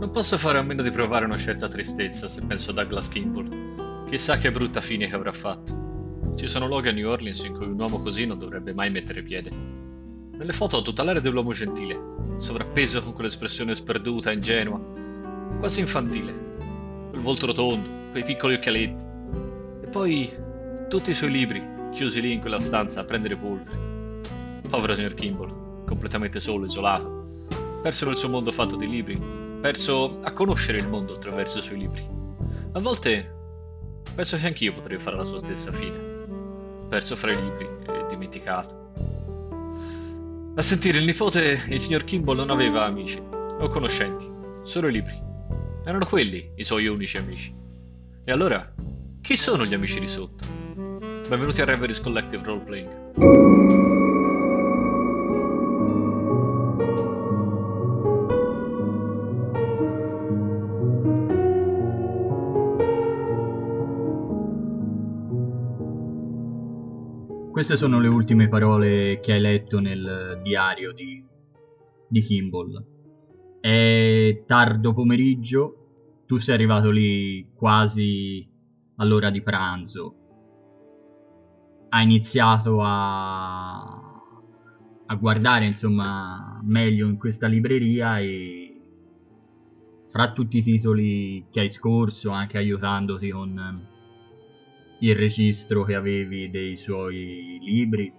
Non posso fare a meno di provare una certa tristezza se penso a Douglas Kimball. Chissà che brutta fine che avrà fatto. Ci sono luoghi a New Orleans in cui un uomo così non dovrebbe mai mettere piede. Nelle foto ho tutta l'aria dell'uomo gentile, sovrappeso con quell'espressione sperduta, ingenua, quasi infantile. Quel volto rotondo, quei piccoli occhialetti. E poi tutti i suoi libri, chiusi lì in quella stanza a prendere polvere. Povero signor Kimball, completamente solo, isolato, perso nel suo mondo fatto di libri, perso a conoscere il mondo attraverso i suoi libri. A volte penso che anch'io potrei fare la sua stessa fine, perso fra i libri e dimenticato. A sentire il nipote, il signor Kimball non aveva amici o conoscenti, solo i libri. Erano quelli i suoi unici amici. E allora, chi sono gli amici di sotto? Benvenuti a Reveries Collective Roleplaying. Queste sono le ultime parole che hai letto nel diario di, di Kimball. È tardo pomeriggio, tu sei arrivato lì quasi all'ora di pranzo. Hai iniziato a, a guardare insomma meglio in questa libreria e fra tutti i titoli che hai scorso, anche aiutandoti con il registro che avevi dei suoi libri.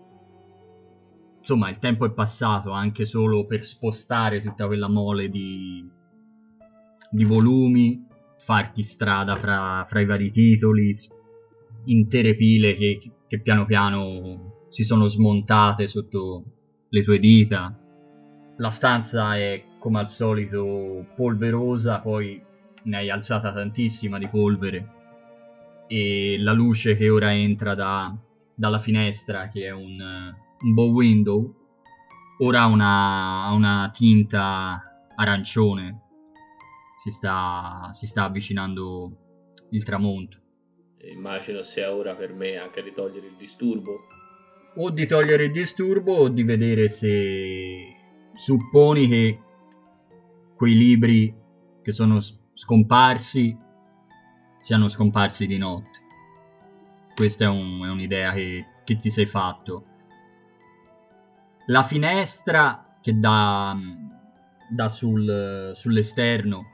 Insomma, il tempo è passato anche solo per spostare tutta quella mole di, di volumi, farti strada fra, fra, i vari titoli, intere pile che, che piano piano si sono smontate sotto le tue dita. La stanza è come al solito polverosa, poi ne hai alzata tantissima di polvere e la luce che ora entra da, dalla finestra, che è un, un bow window, ora ha una, una tinta arancione. Si sta, si sta avvicinando il tramonto. Immagino sia ora per me anche di togliere il disturbo. O di togliere il disturbo o di vedere se supponi che quei libri che sono scomparsi siano scomparsi di notte. Questa è, un, è un'idea che, che, ti sei fatto. La finestra che dà, dà sul, sull'esterno,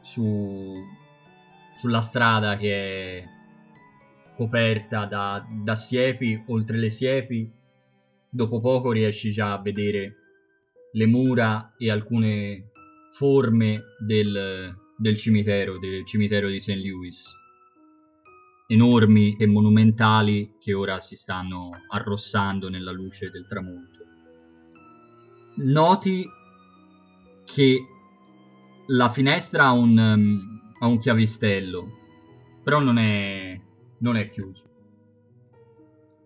su, sulla strada che è coperta da, da siepi, oltre le siepi, dopo poco riesci già a vedere le mura e alcune forme del, del cimitero, del cimitero di St. Louis. Enormi e monumentali che ora si stanno arrossando nella luce del tramonto. Noti che la finestra ha un, um, ha un chiavistello, però non è, non è chiuso.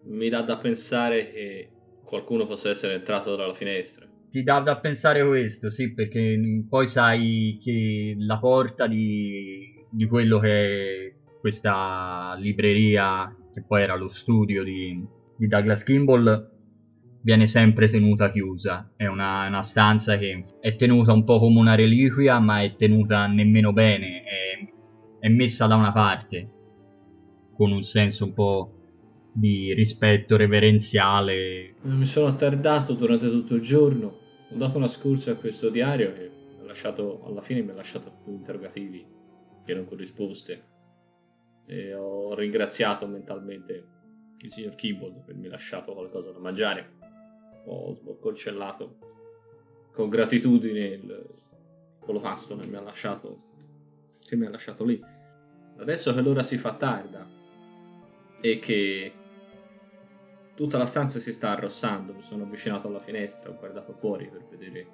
Mi dà da pensare che qualcuno possa essere entrato dalla finestra ti dà da pensare questo, sì, perché poi sai che la porta di, di quello che è questa libreria, che poi era lo studio di, di Douglas Kimball, viene sempre tenuta chiusa. È una, una, stanza che è tenuta un po' come una reliquia, ma è tenuta nemmeno bene, è, è messa da una parte, con un senso un po' di rispetto reverenziale. Mi sono attardato durante tutto il giorno, ho dato una scorsa a questo diario che lasciato, alla fine mi ha lasciato più interrogativi che non con risposte. E ho ringraziato mentalmente il signor Kimball per avermi lasciato qualcosa da mangiare. Ho sboccolcellato con gratitudine il colocasto che mi ha lasciato che mi ha lasciato lì. Adesso che l'ora si fa tarda e che Tutta la stanza si sta arrossando, mi sono avvicinato alla finestra, ho guardato fuori per vedere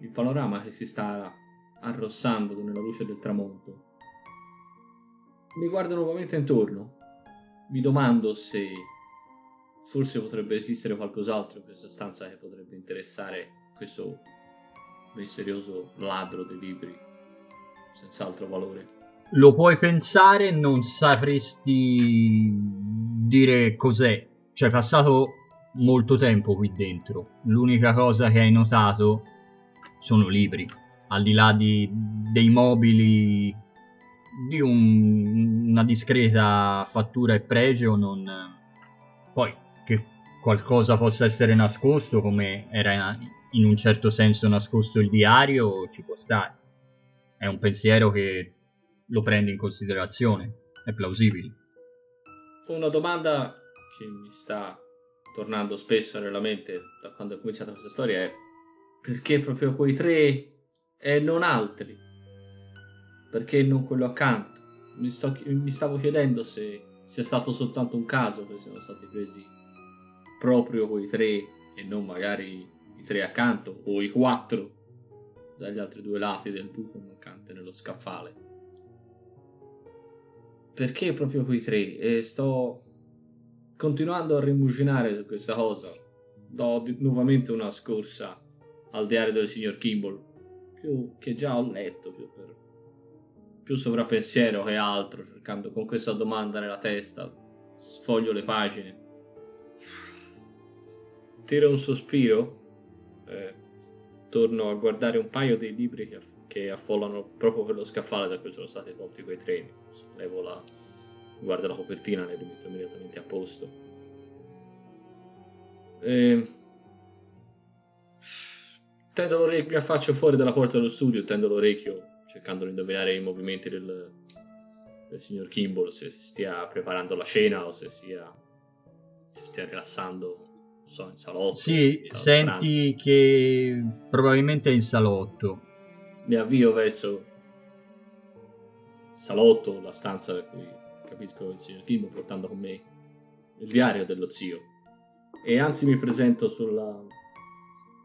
il panorama che si sta arrossando nella luce del tramonto. Mi guardo nuovamente intorno, mi domando se forse potrebbe esistere qualcos'altro in questa stanza che potrebbe interessare questo misterioso ladro dei libri, senza altro valore. Lo puoi pensare, non sapresti dire cos'è cioè passato molto tempo qui dentro. L'unica cosa che hai notato sono libri al di là di, dei mobili di un- una discreta fattura e pregio, non... poi che qualcosa possa essere nascosto, come era in un certo senso nascosto il diario, ci può stare. È un pensiero che lo prende in considerazione, è plausibile. Una domanda che mi sta tornando spesso nella mente da quando è cominciata questa storia è perché proprio quei tre e non altri? Perché non quello accanto? Mi, sto- mi stavo chiedendo se sia stato soltanto un caso che siano stati presi proprio quei tre e non magari i tre accanto o i quattro dagli altri due lati del buco mancante nello scaffale. Perché proprio quei tre? E sto continuando a rimuginare su questa cosa. Do nuovamente una scorsa al diario del signor Kimball, più che già ho letto, più per più sovrappensiero che altro, cercando con questa domanda nella testa, sfoglio le pagine. Tiro un sospiro, e torno a guardare un paio dei libri che, aff- che affollano proprio quello scaffale da cui sono stati tolti quei treni. Sollevo la, guardo la copertina, le rimetto immediatamente a posto. E... Tendo l'orecchio, mi affaccio fuori dalla porta dello studio, tendo l'orecchio cercando di indovinare i movimenti del, del signor Kimball, se si stia preparando la cena o se sia si stia rilassando, so, in salotto. Sì, in senti che probabilmente è in salotto. Mi avvio verso il salotto, la stanza da cui capisco il signor Kimball portando con me il diario dello zio. E anzi mi presento sulla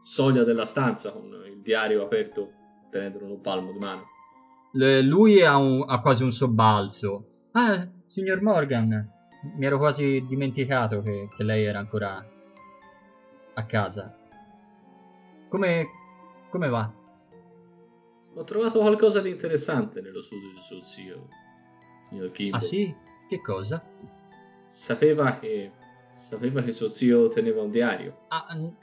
soglia della stanza con il diario aperto tenendolo in un palmo di mano. L- lui ha, un- ha quasi un sobbalzo. Ah, signor Morgan, mi ero quasi dimenticato che, che lei era ancora a casa. Come, come va? Ho trovato qualcosa di interessante nello studio del suo zio, signor Kimball. Ah sì? Che cosa? Sapeva che, sapeva che suo zio teneva un diario. Ah, n-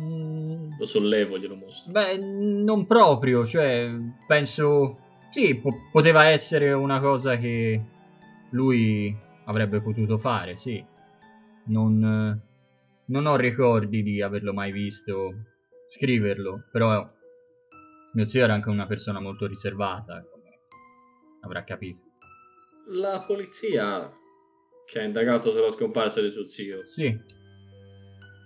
mm, Lo sollevo, glielo mostro. beh, non proprio, cioè, penso... Sì, po- poteva essere una cosa che lui avrebbe potuto fare, sì. Non, non ho ricordi di averlo mai visto scriverlo, però mio zio era anche una persona molto riservata, come avrà capito. La polizia, che ha indagato sulla scomparsa di suo zio, Sì,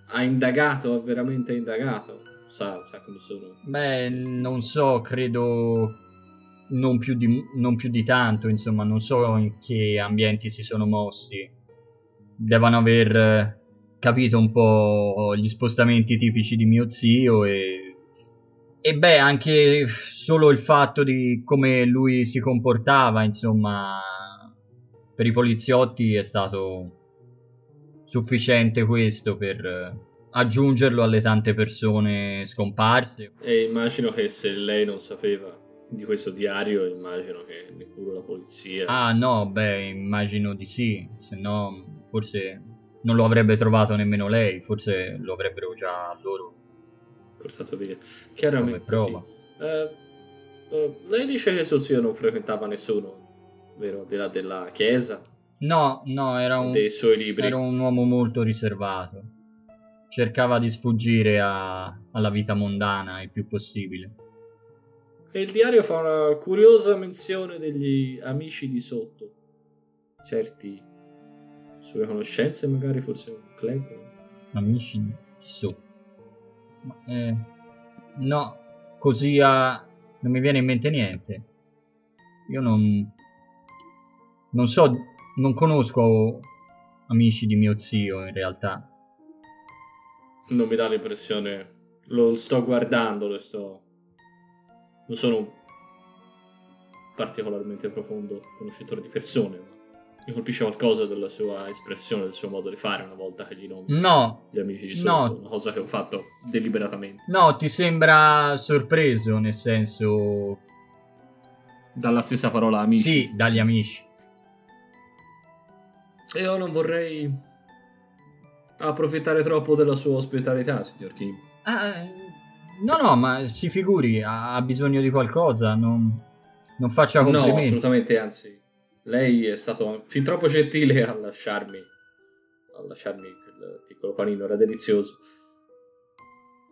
ha indagato, ha veramente indagato. Sa, sa come sono. beh, questi- non so, credo non più, di, non più di tanto, insomma, non so in che ambienti si sono mossi. Devono aver eh, capito un po' gli spostamenti tipici di mio zio e... E beh, anche solo il fatto di come lui si comportava, insomma, per i poliziotti è stato sufficiente questo per eh, aggiungerlo alle tante persone scomparse. E immagino che se lei non sapeva di questo diario, immagino che neppure la polizia. Ah no, beh, immagino di sì, se no forse non lo avrebbe trovato nemmeno lei, forse lo avrebbero già loro portato via. come Chiaramente. prova. sì. Eh, eh, lei dice che suo zio non frequentava nessuno, vero? Là della chiesa, No, no, era un, dei suoi libri. era un uomo molto riservato. Cercava di sfuggire a- alla vita mondana il più possibile. E il diario fa una curiosa menzione degli amici di sotto. Certi sue conoscenze, magari forse un club. Amici di sotto. Ma, eh, no, così a... non mi viene in mente niente. Io non... Non so, non conosco amici di mio zio in realtà. Non mi dà l'impressione. Lo sto guardando, lo sto. Non sono particolarmente profondo conoscitore di persone, ma mi colpisce qualcosa della sua espressione, del suo modo di fare una volta che gli nomini No, gli amici di No. sotto, una cosa che ho fatto deliberatamente. no, ti sembra sorpreso, nel senso... Dalla stessa parola amici. Sì, dagli amici. Io non vorrei approfittare troppo della sua ospitalità, signor Kim. Ah, No, no, ma si figuri, ha, bisogno di qualcosa, non, non faccia complimenti. No, assolutamente, anzi, lei è stato fin troppo gentile a lasciarmi, a lasciarmi quel piccolo panino, era delizioso.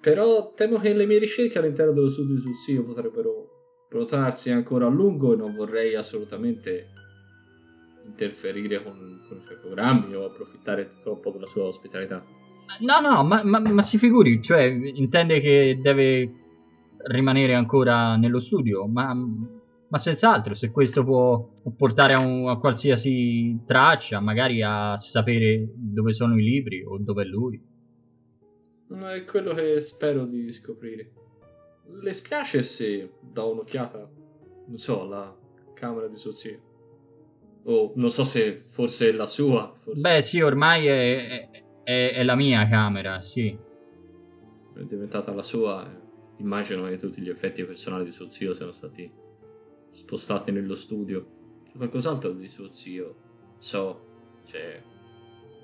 Però temo che le mie ricerche all'interno dello studio sul SIO potrebbero protrarsi ancora a lungo e non vorrei assolutamente interferire con, con i suoi programmi o approfittare troppo della sua ospitalità. No, no, ma, ma, ma, si figuri, cioè intende che deve rimanere ancora nello studio, ma, ma senz'altro, se questo può portare a, un, a, qualsiasi traccia, magari a sapere dove sono i libri o dove è lui. È quello che spero di scoprire. Le spiace se do un'occhiata, non so, alla camera di suo zio? O non so se forse è la sua. Forse. Beh, sì, ormai è, è, è, la mia camera, sì. È diventata la sua. Immagino che tutti gli effetti personali di suo zio siano stati spostati nello studio. C'è qualcos'altro di suo zio? So, c'è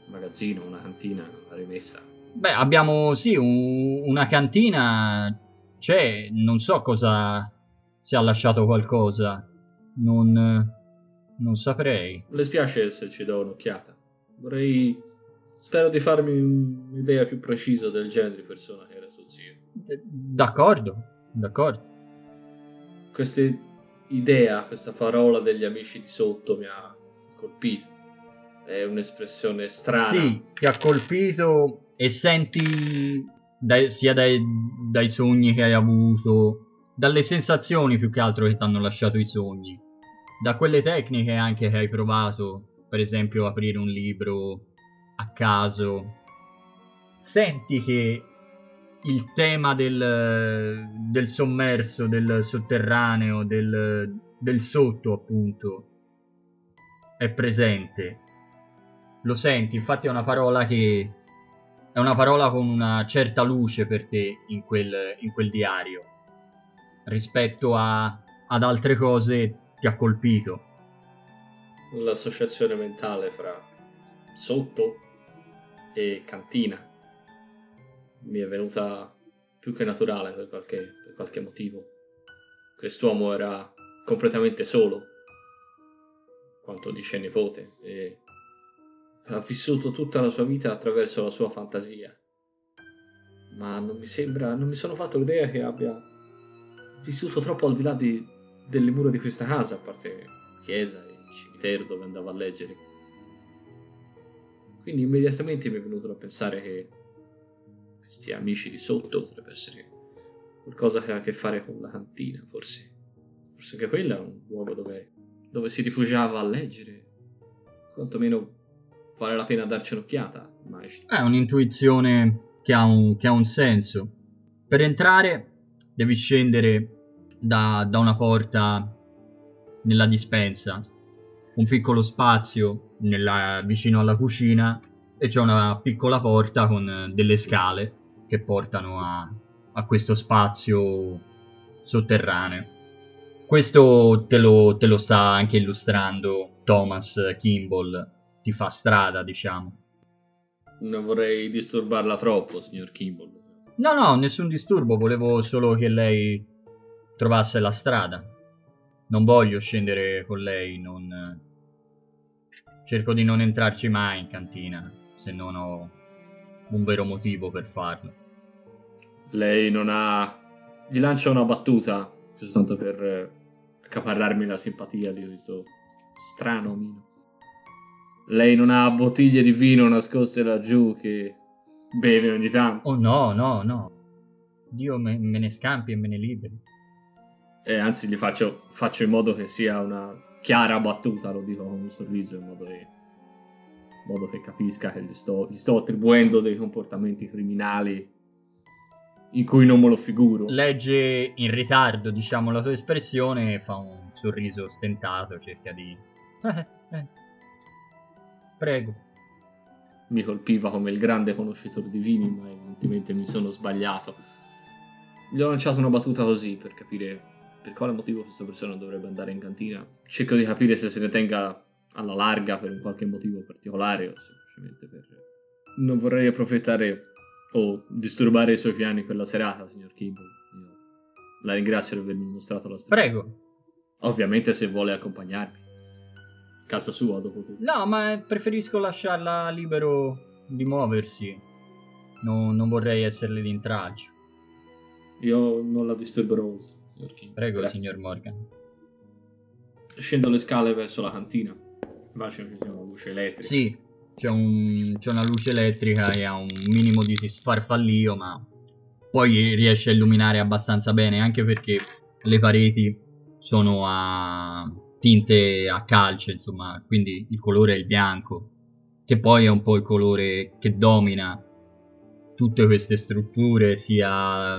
un magazzino, una cantina, una rimessa. Beh, abbiamo sì un, una cantina. C'è, non so cosa. Se ha lasciato qualcosa. Non. Non saprei. Le spiace se ci do un'occhiata. Vorrei. Spero di farmi un'idea più precisa del genere di persona che era suo zio. D'accordo, d'accordo. Questa idea, questa parola degli amici di sotto mi ha colpito. È un'espressione strana. Sì, ti ha colpito e senti dai, sia dai, dai sogni che hai avuto, dalle sensazioni più che altro che ti hanno lasciato i sogni da quelle tecniche anche che hai provato, per esempio aprire un libro a caso, senti che il tema del, del sommerso, del sotterraneo, del, del sotto appunto, è presente. Lo senti, infatti è una parola che è una parola con una certa luce per te in quel, in quel diario rispetto a, ad altre cose ti ha colpito? L'associazione mentale fra sotto e cantina mi è venuta più che naturale per qualche, per qualche motivo. Quest'uomo era completamente solo, quanto dice nipote, e ha vissuto tutta la sua vita attraverso la sua fantasia. Ma non mi sembra, non mi sono fatto l'idea che abbia vissuto troppo al di là di, delle mura di questa casa, a parte la chiesa e il cimitero dove andavo a leggere. Quindi immediatamente mi è venuto da pensare che questi amici di sotto potrebbe essere qualcosa che ha a che fare con la cantina, forse. Forse anche quella è un luogo dove, dove si rifugiava a leggere. Quantomeno vale la pena darci un'occhiata, immagino. È un'intuizione che ha un, che ha un senso. Per entrare devi scendere da, da una porta nella dispensa, un piccolo spazio nella, vicino alla cucina e c'è una piccola porta con delle scale che portano a, a questo spazio sotterraneo. Questo te lo, te lo, sta anche illustrando Thomas Kimball, ti fa strada, diciamo. Non vorrei disturbarla troppo, signor Kimball. No, no, nessun disturbo, volevo solo che lei trovasse la strada. Non voglio scendere con lei, non... Cerco di non entrarci mai in cantina, se non ho un vero motivo per farlo. Lei non ha... Gli lancia una battuta, soltanto per accaparrarmi la simpatia di questo strano omino. Lei non ha bottiglie di vino nascoste laggiù che beve ogni tanto? Oh no, no, no. Dio me, me ne scampi e me ne liberi e anzi gli faccio, faccio, in modo che sia una chiara battuta, lo dico con un sorriso, in modo che, in modo che capisca che gli sto, gli sto, attribuendo dei comportamenti criminali in cui non me lo figuro. Legge in ritardo, diciamo, la tua espressione e fa un sorriso stentato, cerca di... Eh, eh. Prego. Mi colpiva come il grande conoscitore di vini, ma evidentemente mi sono sbagliato. Gli ho lanciato una battuta così per capire per quale motivo questa persona dovrebbe andare in cantina. Cerco di capire se se ne tenga alla larga per un qualche motivo particolare o semplicemente per... Non vorrei approfittare o disturbare i suoi piani per la serata, signor Kimball. Io la ringrazio di avermi mostrato la strada. Prego. Ovviamente se vuole accompagnarmi. Casa sua, dopo tutto. No, ma preferisco lasciarla libero di muoversi. No- non vorrei esserle di intralcio. Io non la disturberò, signor Kimball. Prego, Grazie. signor Morgan. Scendo le scale verso la cantina. Ci sia una luce elettrica. Sì, c'è, un- c'è una luce elettrica e ha un minimo di sfarfallio, ma poi riesce a illuminare abbastanza bene, anche perché le pareti sono a tinte a calce, insomma, quindi il colore è il bianco, che poi è un po' il colore che domina tutte queste strutture, sia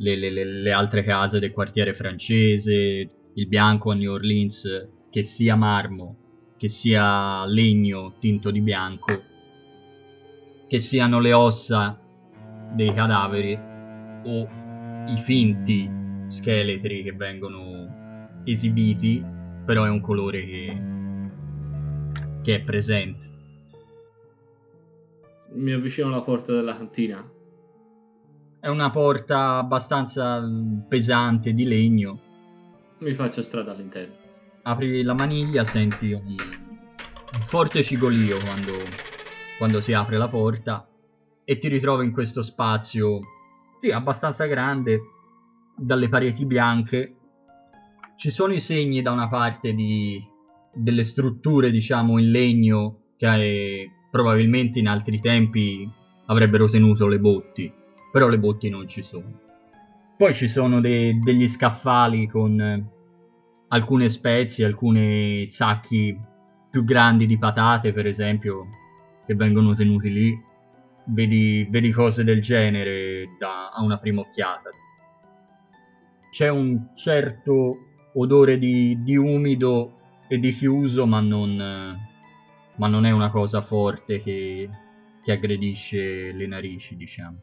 le, le- le- altre case del quartiere francese, il bianco a New Orleans, che sia marmo, che sia legno tinto di bianco, che siano le ossa dei cadaveri o i finti scheletri che vengono esibiti, però è un colore che, che è presente. Mi avvicino alla porta della cantina. È una porta abbastanza mm, pesante di legno. Mi faccio strada all'interno. Apri la maniglia, senti un, un forte cigolio quando, quando si apre la porta e ti ritrovi in questo spazio, sì, abbastanza grande, dalle pareti bianche. Ci sono i segni da una parte di delle strutture, diciamo, in legno che eh, probabilmente in altri tempi avrebbero tenuto le botti, però le botti non ci sono. Poi ci sono de- degli scaffali con eh, alcune spezie, alcuni sacchi più grandi di patate, per esempio, che vengono tenuti lì. Vedi, vedi cose del genere da, a una prima occhiata. C'è un certo odore di, di umido e di chiuso, ma non, ma non è una cosa forte che, che aggredisce le narici, diciamo.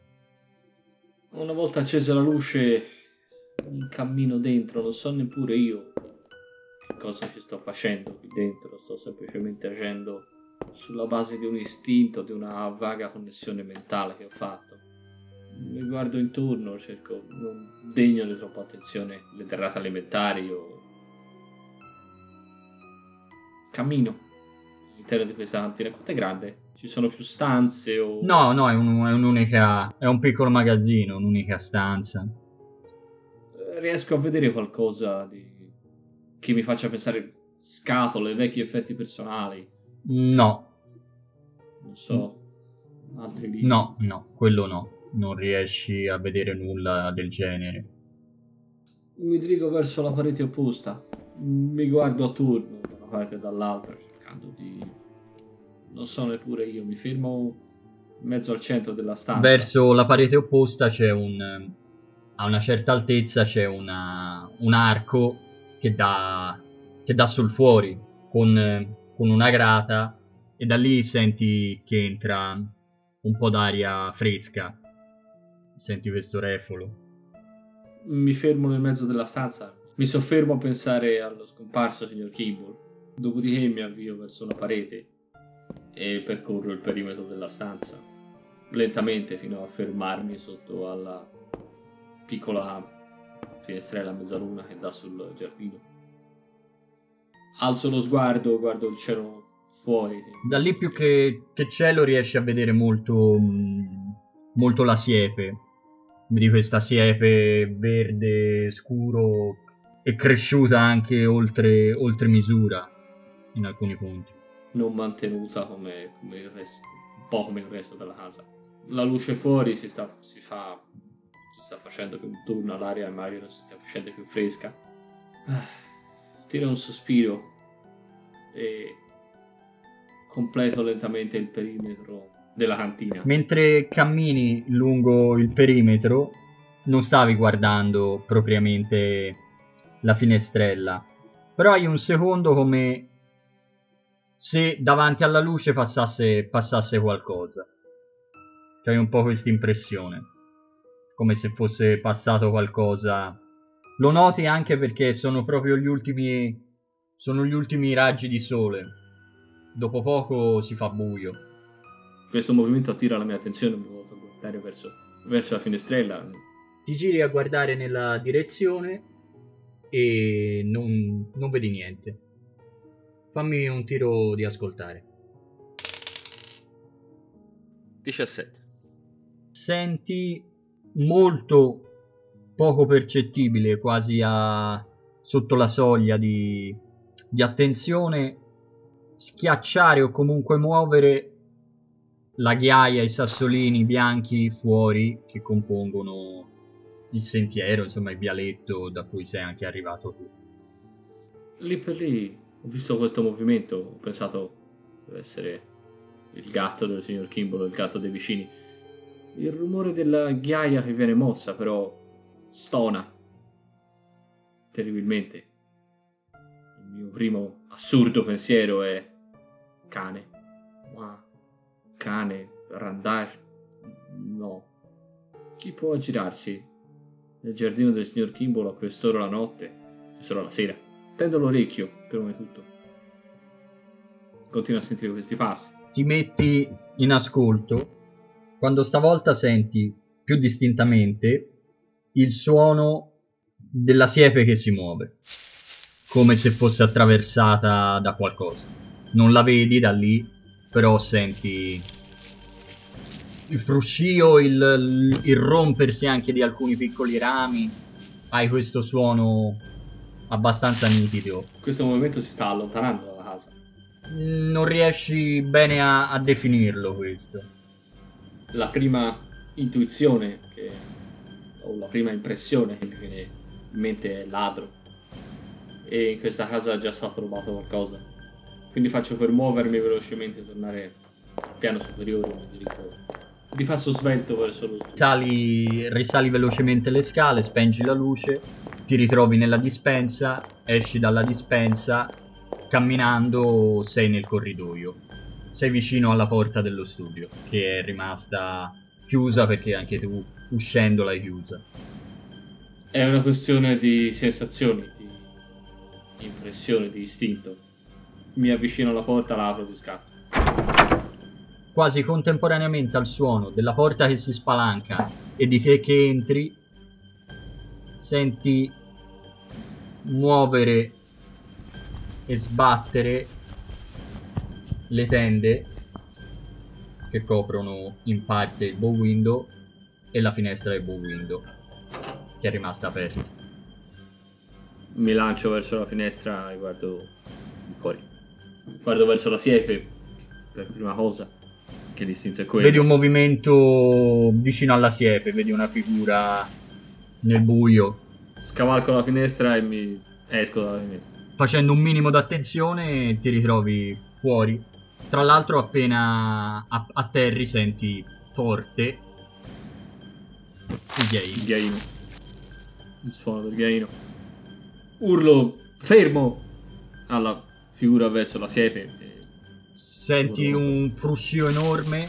Una volta accesa la luce, mi cammino dentro, non so neppure io che cosa ci sto facendo qui dentro, sto semplicemente agendo sulla base di un istinto, di una vaga connessione mentale che ho fatto. Mi guardo intorno, cerco, non degno di troppa attenzione le derrate alimentari o... Cammino all'interno di questa cantina. Quanto è grande? Ci sono più stanze o... No, no, è, un- è un'unica. È un piccolo magazzino, un'unica stanza. Eh, riesco a vedere qualcosa di... che mi faccia pensare scatole, vecchi effetti personali, No, non so, altri libri. no, no, quello no. Non riesci a vedere nulla del genere. Mi dirigo verso la parete opposta, mi guardo attorno da una parte e dall'altra cercando di... non so neppure io, mi fermo in mezzo al centro della stanza. Verso la parete opposta c'è un. A una certa altezza c'è una, un arco che dà, che dà sul fuori con, con una grata e da lì senti che entra un po' d'aria fresca. Senti questo refolo. Mi fermo nel mezzo della stanza, mi soffermo a pensare allo scomparso signor Kimball, dopodiché mi avvio verso una parete e percorro il perimetro della stanza, lentamente fino a fermarmi sotto alla piccola finestrella mezzaluna che dà sul giardino. Alzo lo sguardo, guardo il cielo fuori. Da lì più che, che cielo riesci a vedere molto, mh, molto la siepe. Vedi questa siepe verde scuro e cresciuta anche oltre, oltre misura in alcuni punti. Non mantenuta come, come il resto, un po' come il resto della casa. La luce fuori si sta, si fa, si sta facendo più turna, l'aria immagino si stia facendo più fresca. Ah, Tiro un sospiro e completo lentamente il perimetro della cantina. Mentre cammini lungo il perimetro, non stavi guardando propriamente la finestrella, però hai un secondo come se davanti alla luce passasse, passasse qualcosa. C'hai un po' questa impressione, come se fosse passato qualcosa. Lo noti anche perché sono proprio gli ultimi, sono gli ultimi raggi di sole. Dopo poco si fa buio. questo movimento attira la mia attenzione, mi volto a guardare verso, verso la finestrella. Ti giri a guardare nella direzione e non, non vedi niente. Fammi un tiro di ascoltare. 17. Senti molto poco percettibile, quasi a sotto la soglia di, di attenzione, schiacciare o comunque muovere la ghiaia, i sassolini bianchi fuori che compongono il sentiero, insomma il vialetto da cui sei anche arrivato tu. Lì per lì ho visto questo movimento, ho pensato deve essere il gatto del signor Kimball, il gatto dei vicini. Il rumore della ghiaia che viene mossa però stona terribilmente. Il mio primo assurdo pensiero è cane. Ma cane, randage, no. Chi può aggirarsi nel giardino del signor Kimball a quest'ora la notte, solo la sera? Tendo l'orecchio, prima di tutto. Continuo a sentire questi passi. Ti metti in ascolto quando stavolta senti più distintamente il suono della siepe che si muove, come se fosse attraversata da qualcosa. Non la vedi da lì, però senti il fruscio, il, il rompersi anche di alcuni piccoli rami. Hai questo suono abbastanza nitido. Questo movimento si sta allontanando dalla casa. Non riesci bene a, a definirlo questo. La prima intuizione che, o la prima impressione che mi viene in mente è ladro. E in questa casa è già stato rubato qualcosa. Quindi faccio per muovermi velocemente e tornare al piano superiore. mi dirigo Di passo svelto verso studio. Sali, risali velocemente le scale, spengi la luce, ti ritrovi nella dispensa, esci dalla dispensa, camminando sei nel corridoio. Sei vicino alla porta dello studio, che è rimasta chiusa perché anche tu uscendo l'hai chiusa. È una questione di sensazioni, di impressioni, di istinto. Mi avvicino alla porta, la apro di scatto. Quasi contemporaneamente al suono della porta che si spalanca e di te che entri, senti muovere e sbattere le tende che coprono in parte il bow window e la finestra del bow window che è rimasta aperta. Mi lancio verso la finestra e guardo fuori. Guardo verso la siepe per prima cosa. Che l'istinto è quello. Vedi un movimento vicino alla siepe, vedi una figura nel buio. Scavalco la finestra e mi esco dalla finestra. Facendo un minimo d'attenzione ti ritrovi fuori. Tra l'altro appena a- atterri senti forte il Il ghiaino. ghiaino. Il suono del ghiaino. Urlo fermo alla figura verso la siepe. Senti un fruscio enorme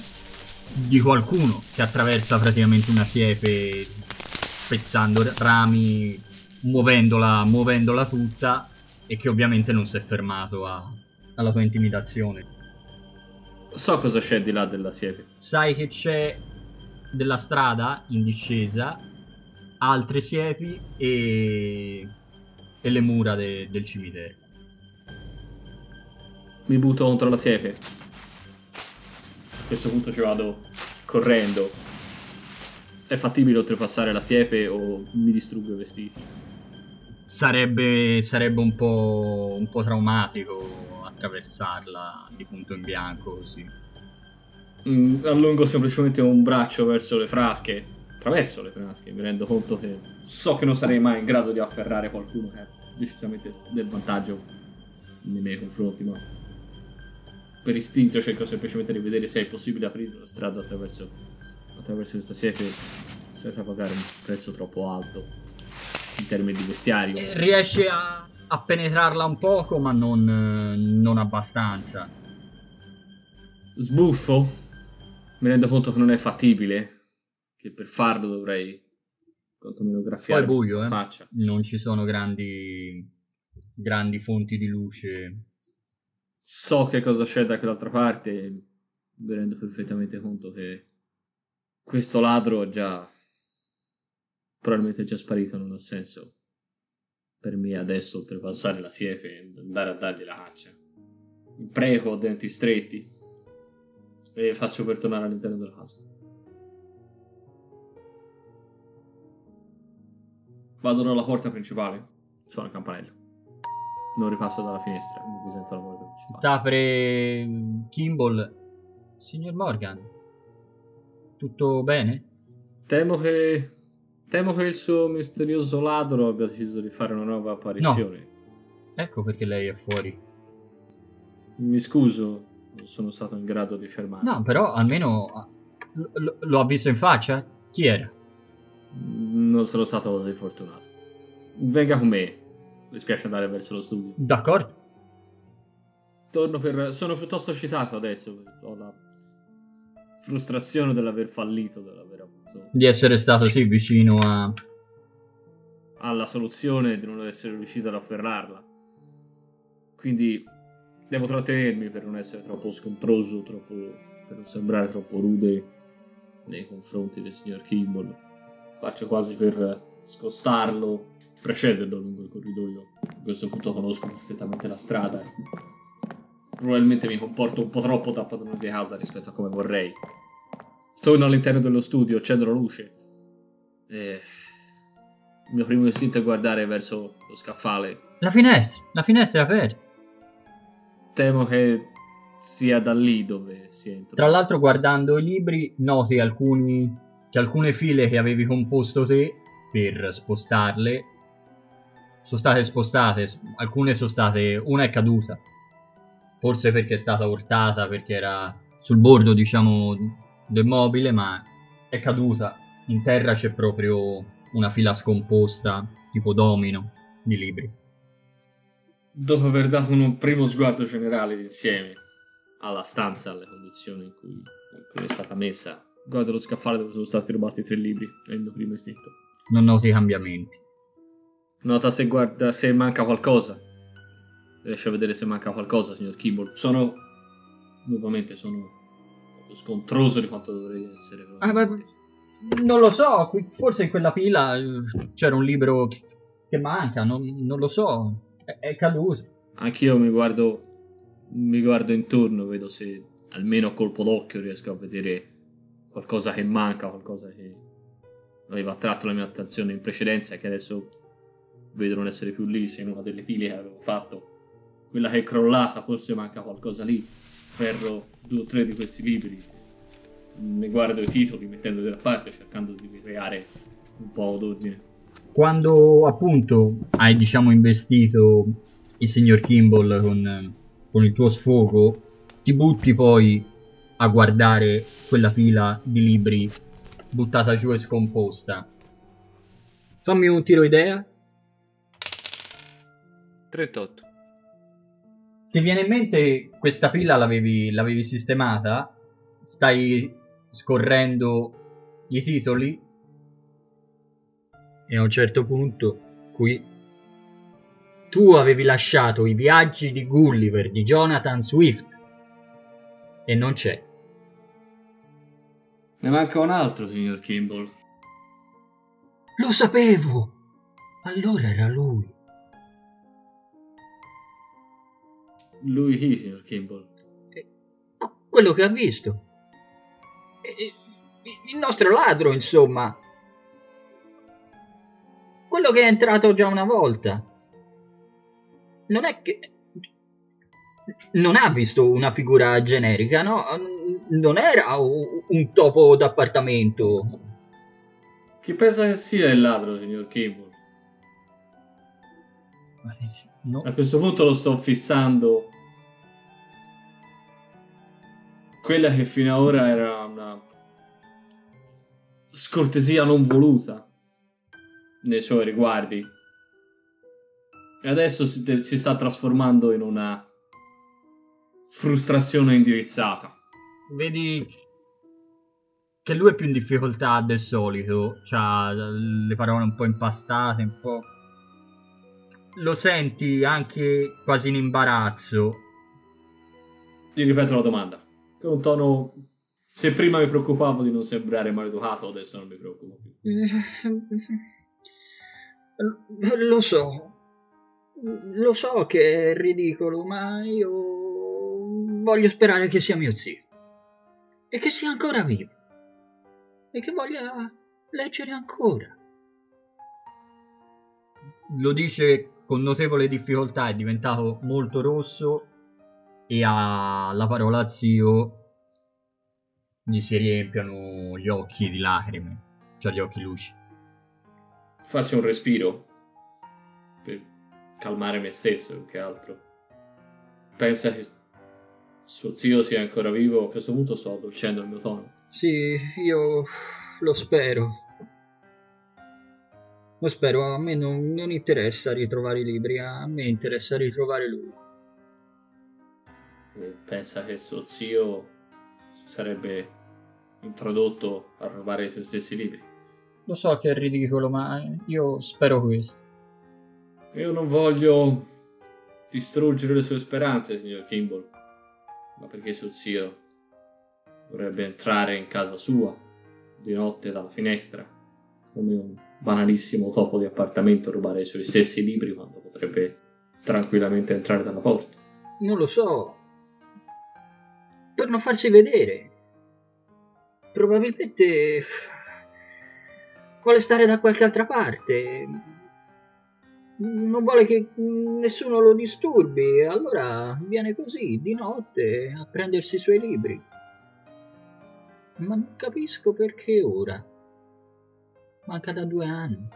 di qualcuno che attraversa praticamente una siepe spezzando rami, muovendola, muovendola tutta e che ovviamente non si è fermato a- alla tua intimidazione. So cosa c'è di là della siepe. Sai che c'è della strada in discesa, altre siepi e, e le mura de- del cimitero. Mi butto contro la siepe. A questo punto ci vado correndo. È fattibile oltrepassare la siepe o mi distruggo i vestiti? Sarebbe, sarebbe un, po', un po' traumatico attraversarla di punto in bianco così. Mm, allungo semplicemente un braccio verso le frasche. Attraverso le frasche. Mi rendo conto che so che non sarei mai in grado di afferrare qualcuno che ha decisamente del vantaggio nei miei confronti, ma per istinto cerco semplicemente di vedere se è possibile aprire la strada attraverso, attraverso questa siepe senza pagare un prezzo troppo alto in termini di vestiario. E riesci a, a penetrarla un poco, ma non, eh, non abbastanza. Sbuffo. Mi rendo conto che non è fattibile. Che per farlo dovrei quantomeno graffiare Poi buio, eh. faccia. Non ci sono grandi, grandi fonti di luce. So che cosa c'è da quell'altra parte. mi rendo perfettamente conto che questo ladro è già probabilmente è già sparito, non ha senso per me adesso oltrepassare la siepe e andare a dargli la caccia. Mi preco, ho denti stretti e faccio per tornare all'interno della casa. Vado dalla porta principale, suono il campanello. Non ripasso dalla finestra, mi presento alla porta principale. T'apre mm, Kimball. Signor Morgan, tutto bene? Temo che. Temo che il suo misterioso ladro abbia deciso di fare una nuova apparizione. Ecco perché lei è fuori. Mi scuso, non sono stato in grado di fermarlo. No, però almeno ah, l- l- lo ha visto in faccia? Chi era? Non sono stato così fortunato. Venga con me. Mi spiace andare verso lo studio. D'accordo. Torno per. Sono piuttosto eccitato adesso. Ho la frustrazione dell'aver fallito, dell'aver avuto Di essere stato sì vicino a... alla soluzione di non essere riuscito ad afferrarla. Quindi devo trattenermi per non essere troppo scontroso, troppo, per non sembrare troppo rude nei confronti del signor Kimball. Faccio quasi per scostarlo, precederlo lungo il corridoio. A questo punto conosco perfettamente la strada. Probabilmente mi comporto un po' troppo da padrone di casa rispetto a come vorrei. Torno all'interno dello studio, accendo la luce. E... Il mio primo istinto è guardare verso lo scaffale. La finestra, la finestra è aperta. Temo che sia da lì dove si entra. Tra l'altro guardando i libri noti alcuni, che alcune file che avevi composto te per spostarle sono state spostate, alcune sono state, una è caduta, forse perché è stata urtata, perché era sul bordo diciamo del mobile, ma è caduta. In terra c'è proprio una fila scomposta, tipo domino, di libri. Dopo aver dato un primo sguardo generale d'insieme alla stanza, alle condizioni in cui, in cui è stata messa, guardo lo scaffale dove sono stati rubati i tre libri. È il mio primo istinto. Non noti cambiamenti. Nota se guarda se manca qualcosa. Riesce a vedere se manca qualcosa, signor Kimball. Sono. Nuovamente sono scontroso di quanto dovrei essere. Ah, ma non lo so, forse in quella pila eh, c'era un libro che che manca, non, non lo so, è, è caduto. Anch'io mi guardo. Mi guardo intorno, vedo se almeno a colpo d'occhio riesco a vedere qualcosa che manca, qualcosa che aveva attratto la mia attenzione in precedenza e che adesso vedo non essere più lì, se in una delle pile che avevo fatto. Quella che è crollata, forse manca qualcosa lì. Ferro due o tre di questi libri. Mi guardo i titoli mettendoli da parte, cercando di ricreare un po' d'ordine. Quando appunto hai diciamo investito il signor Kimball con, con il tuo sfogo, ti butti poi a guardare quella pila di libri buttata giù e scomposta. Fammi un tiro idea. 38. Ti viene in mente questa pila l'avevi, l'avevi sistemata? Stai scorrendo i titoli? E a un certo punto, qui, tu avevi lasciato i viaggi di Gulliver di Jonathan Swift e non c'è. Ne manca un altro, signor Kimball. Lo sapevo! Allora era lui. Lui chi, signor Kimball? Quello che ha visto. E- Il nostro ladro, insomma. Quello che è entrato già una volta. Non è che... Non ha visto una figura generica, no? Non era un topo d'appartamento. Chi pensa che sia il ladro, signor Kimball? No. A questo punto lo sto fissando. Quella che fino ad ora era una scortesia non voluta nei suoi riguardi. E adesso si, si sta trasformando in una frustrazione indirizzata. Vedi che lui è più in difficoltà del solito, ha le parole un po' impastate, un po'... Lo senti anche quasi in imbarazzo. Ti ripeto la domanda. Con un tono... Se prima mi preoccupavo di non sembrare maleducato, adesso non mi preoccupo più. Lo so, lo so che è ridicolo, ma io voglio sperare che sia mio zio e che sia ancora vivo e che voglia leggere ancora. Lo dice con notevole difficoltà, è diventato molto rosso e alla parola zio gli si riempiono gli occhi di lacrime, cioè gli occhi luci. Faccio un respiro per calmare me stesso più che altro. Pensa che suo zio sia ancora vivo, a questo punto sto addolcendo il mio tono. Sì, io lo spero. Lo spero, a me non, non interessa ritrovare i libri, a me interessa ritrovare lui. E pensa che suo zio sarebbe introdotto a rubare i suoi stessi libri. Lo so che è ridicolo, ma io spero questo. Io non voglio distruggere le sue speranze, signor Kimball, ma perché suo zio dovrebbe entrare in casa sua di notte dalla finestra come un banalissimo topo di appartamento a rubare i suoi stessi libri quando potrebbe tranquillamente entrare dalla porta. Non lo so. Non farsi vedere. Probabilmente vuole stare da qualche altra parte. Non vuole che nessuno lo disturbi, allora viene così di notte a prendersi i suoi libri. Ma non capisco perché ora. Manca da due anni.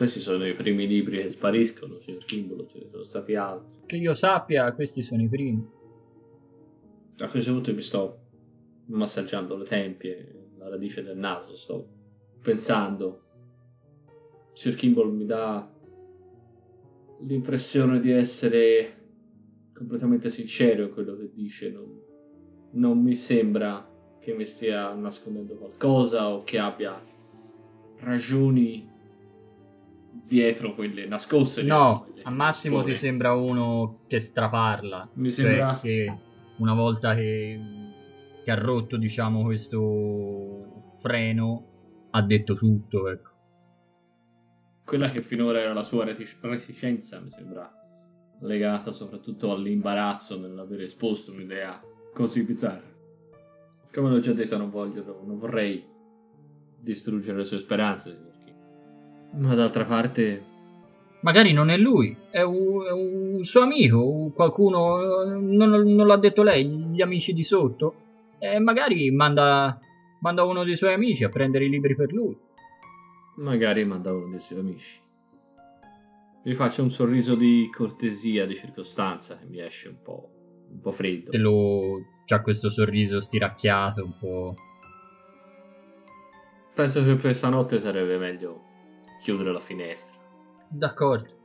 Questi sono i primi libri che spariscono, signor Kimball, ce ne sono stati altri. Che io sappia, questi sono i primi. A questo punto mi sto massaggiando le tempie, la radice del naso, sto pensando. Sir Kimball mi dà l'impressione di essere completamente sincero in quello che dice. Non, non mi sembra che mi stia nascondendo qualcosa o che abbia ragioni dietro quelle nascoste. No, quelle al massimo ti sembra uno che straparla. Mi Cioè, sembra che una volta che, che ha rotto, diciamo, questo freno, ha detto tutto, ecco. quella che finora era la sua retic- reticenza mi sembra legata soprattutto all'imbarazzo nell'aver esposto un'idea così bizzarra. Come l'ho già detto, non, voglio, non vorrei distruggere le sue speranze. Ma d'altra parte, Magari non è lui, è un, è un suo amico, un- qualcuno, non, non l'ha detto lei, gli amici di sotto. E magari manda, manda uno dei suoi amici a prendere i libri per lui. magari manda uno dei suoi amici. Mi faccio un sorriso di cortesia, di circostanza, che mi esce un po', un po' freddo. Te lo... c'ha questo sorriso stiracchiato, un po'... Penso che per stanotte sarebbe meglio chiudere la finestra. D'accordo.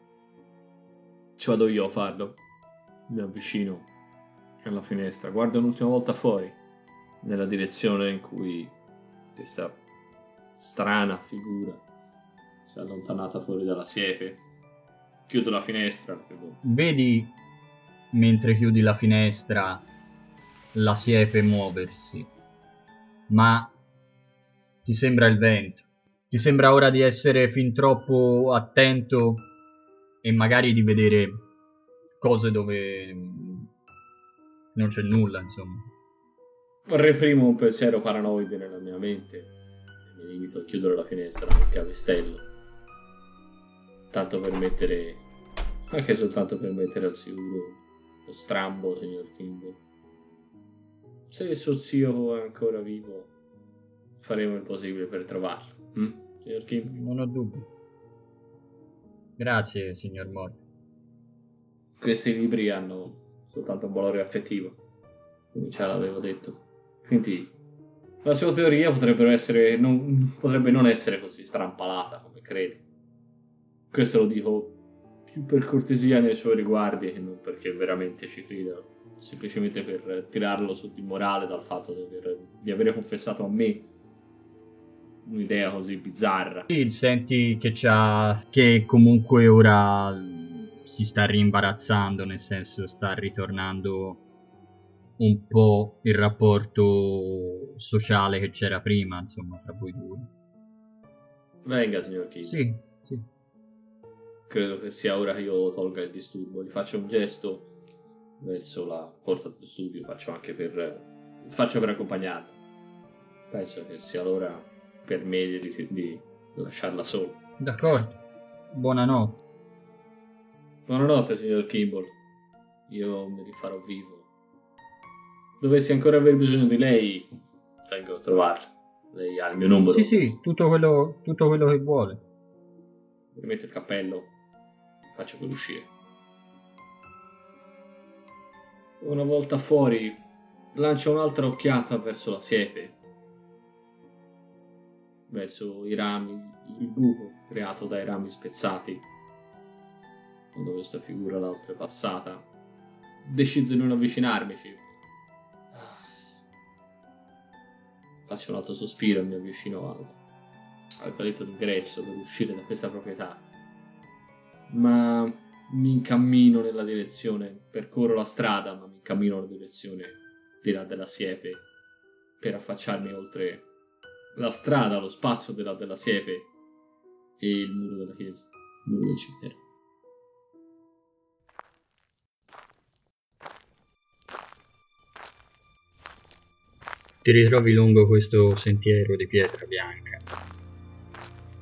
Ci vado io a farlo. Mi avvicino alla finestra, guardo un'ultima volta fuori, nella direzione in cui questa strana figura si è allontanata fuori dalla siepe. Chiudo la finestra. Vedi, mentre chiudi la finestra, la siepe muoversi. Ma ti sembra il vento. Ti sembra ora di essere fin troppo attento e magari di vedere cose dove non c'è nulla, insomma. Reprimo un pensiero paranoide nella mia mente e mi limito a chiudere la finestra nel chiavestello. Tanto per mettere, anche soltanto per mettere al sicuro lo strambo, signor Kimball. Se il suo zio è ancora vivo, faremo il possibile per trovarlo. hm? Kimball? Non ho dubbi. Grazie, signor Morgan. Questi libri hanno soltanto un valore affettivo, come già l'avevo detto. Quindi la sua teoria potrebbe essere, non, potrebbe non essere così strampalata come crede. Questo lo dico più per cortesia nei suoi riguardi che non perché veramente ci creda, semplicemente per tirarlo su di morale dal fatto di aver, di avere confessato a me un'idea così bizzarra. Sì, senti che c'ha. che comunque ora si sta rimbarazzando, nel senso sta ritornando un po' il rapporto sociale che c'era prima, insomma, tra voi due. Venga, signor King. Sì, sì. Credo che sia ora che io tolga il disturbo. Gli faccio un gesto verso la porta dello studio, faccio anche per... faccio per accompagnarla. Penso che sia l'ora per me di, di lasciarla sola. D'accordo. Buonanotte. Buonanotte, signor Kimball. Io mi rifarò vivo. Dovessi ancora aver bisogno di lei, vengo a trovarla. Lei ha il mio numero. Sì, sì, tutto quello, tutto quello che vuole. Mi metto il cappello, faccio per uscire. Una volta fuori, lancio un'altra occhiata verso la siepe, verso i rami, il buco creato dai rami spezzati. Quando questa figura l'altra è passata, decido di non avvicinarmici. Faccio un altro sospiro e mi avvicino al, al paletto d'ingresso per uscire da questa proprietà. Ma mi incammino nella direzione, percorro la strada, ma mi incammino nella direzione di là della siepe per affacciarmi oltre la strada, lo spazio della, della siepe e il muro della chiesa, il muro del cimitero. Ti ritrovi lungo questo sentiero di pietra bianca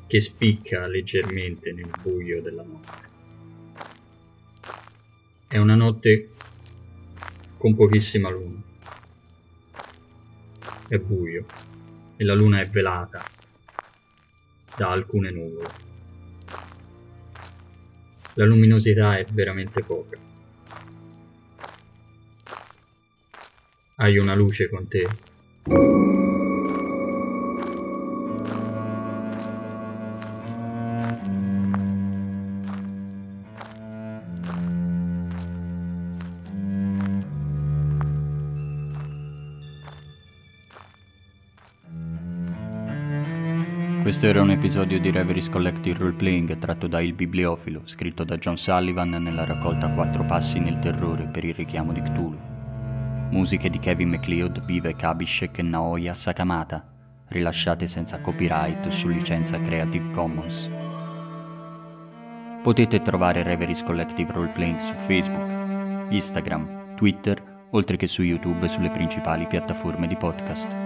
che spicca leggermente nel buio della notte. È una notte con pochissima luna. È buio e la luna è velata da alcune nuvole. La luminosità è veramente poca. Hai una luce con te questo era un episodio di Reveries Collective Roleplaying tratto da Il Bibliofilo, scritto da John Sullivan nella raccolta Quattro passi nel terrore per il richiamo di Cthulhu. Musiche di Kevin MacLeod, Vivek Abhishek e Naoya Sakamata, rilasciate senza copyright su licenza Creative Commons. Potete trovare Reveries Collective Roleplaying su Facebook, Instagram, Twitter, oltre che su YouTube e sulle principali piattaforme di podcast.